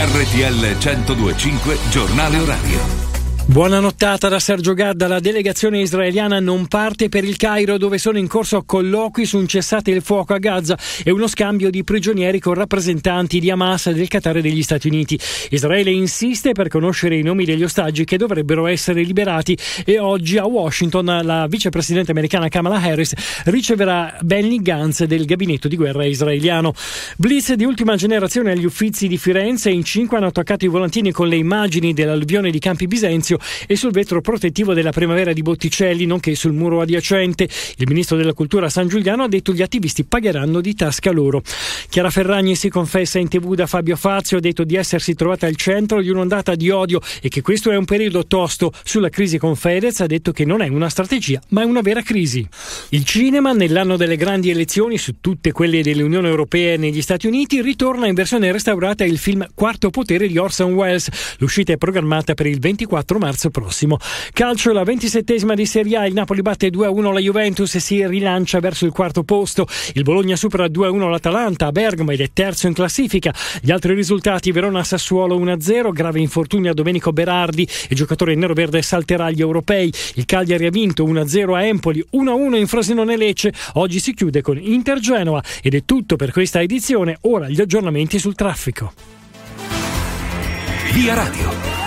RTL 1025 Giornale Orario. Buona nottata da Sergio Gadda. La delegazione israeliana non parte per il Cairo dove sono in corso colloqui su un cessate il fuoco a Gaza e uno scambio di prigionieri con rappresentanti di Hamas, del Qatar e degli Stati Uniti. Israele insiste per conoscere i nomi degli ostaggi che dovrebbero essere liberati e oggi a Washington la vicepresidente americana Kamala Harris riceverà Benny Gantz del gabinetto di guerra israeliano. Blitz di ultima generazione agli uffizi di Firenze in cinque hanno attaccato i volantini con le immagini dell'alluvione di Campi Bisenzio e sul vetro protettivo della primavera di Botticelli, nonché sul muro adiacente. Il ministro della Cultura San Giuliano ha detto gli attivisti pagheranno di tasca loro. Chiara Ferragni si confessa in tv da Fabio Fazio, ha detto di essersi trovata al centro di un'ondata di odio e che questo è un periodo tosto. Sulla crisi con Fedez ha detto che non è una strategia, ma è una vera crisi. Il cinema, nell'anno delle grandi elezioni, su tutte quelle dell'Unione Europea e negli Stati Uniti, ritorna in versione restaurata il film Quarto Potere di Orson Welles. L'uscita è programmata per il 24 marzo prossimo. Calcio, la ventisettesima di Serie A, il Napoli batte 2-1 la Juventus e si rilancia verso il quarto posto. Il Bologna supera 2-1 l'Atalanta a Bergamo ed è terzo in classifica. Gli altri risultati, Verona-Sassuolo 1-0, grave infortunio a Domenico Berardi, il giocatore nero-verde salterà agli europei. Il Cagliari ha vinto 1-0 a Empoli, 1-1 in Frosinone Lecce. Oggi si chiude con Inter-Genoa ed è tutto per questa edizione. Ora gli aggiornamenti sul traffico. Via Radio.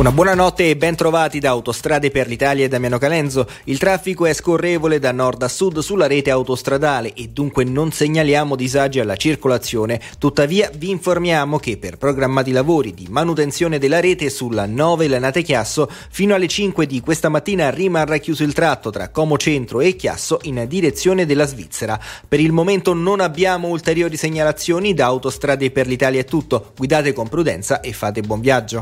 Una buona notte e ben trovati da Autostrade per l'Italia e Damiano Calenzo. Il traffico è scorrevole da nord a sud sulla rete autostradale e dunque non segnaliamo disagi alla circolazione. Tuttavia vi informiamo che per programmati lavori di manutenzione della rete sulla 9 Lanate Chiasso fino alle 5 di questa mattina rimarrà chiuso il tratto tra Como Centro e Chiasso in direzione della Svizzera. Per il momento non abbiamo ulteriori segnalazioni da Autostrade per l'Italia è tutto. Guidate con prudenza e fate buon viaggio.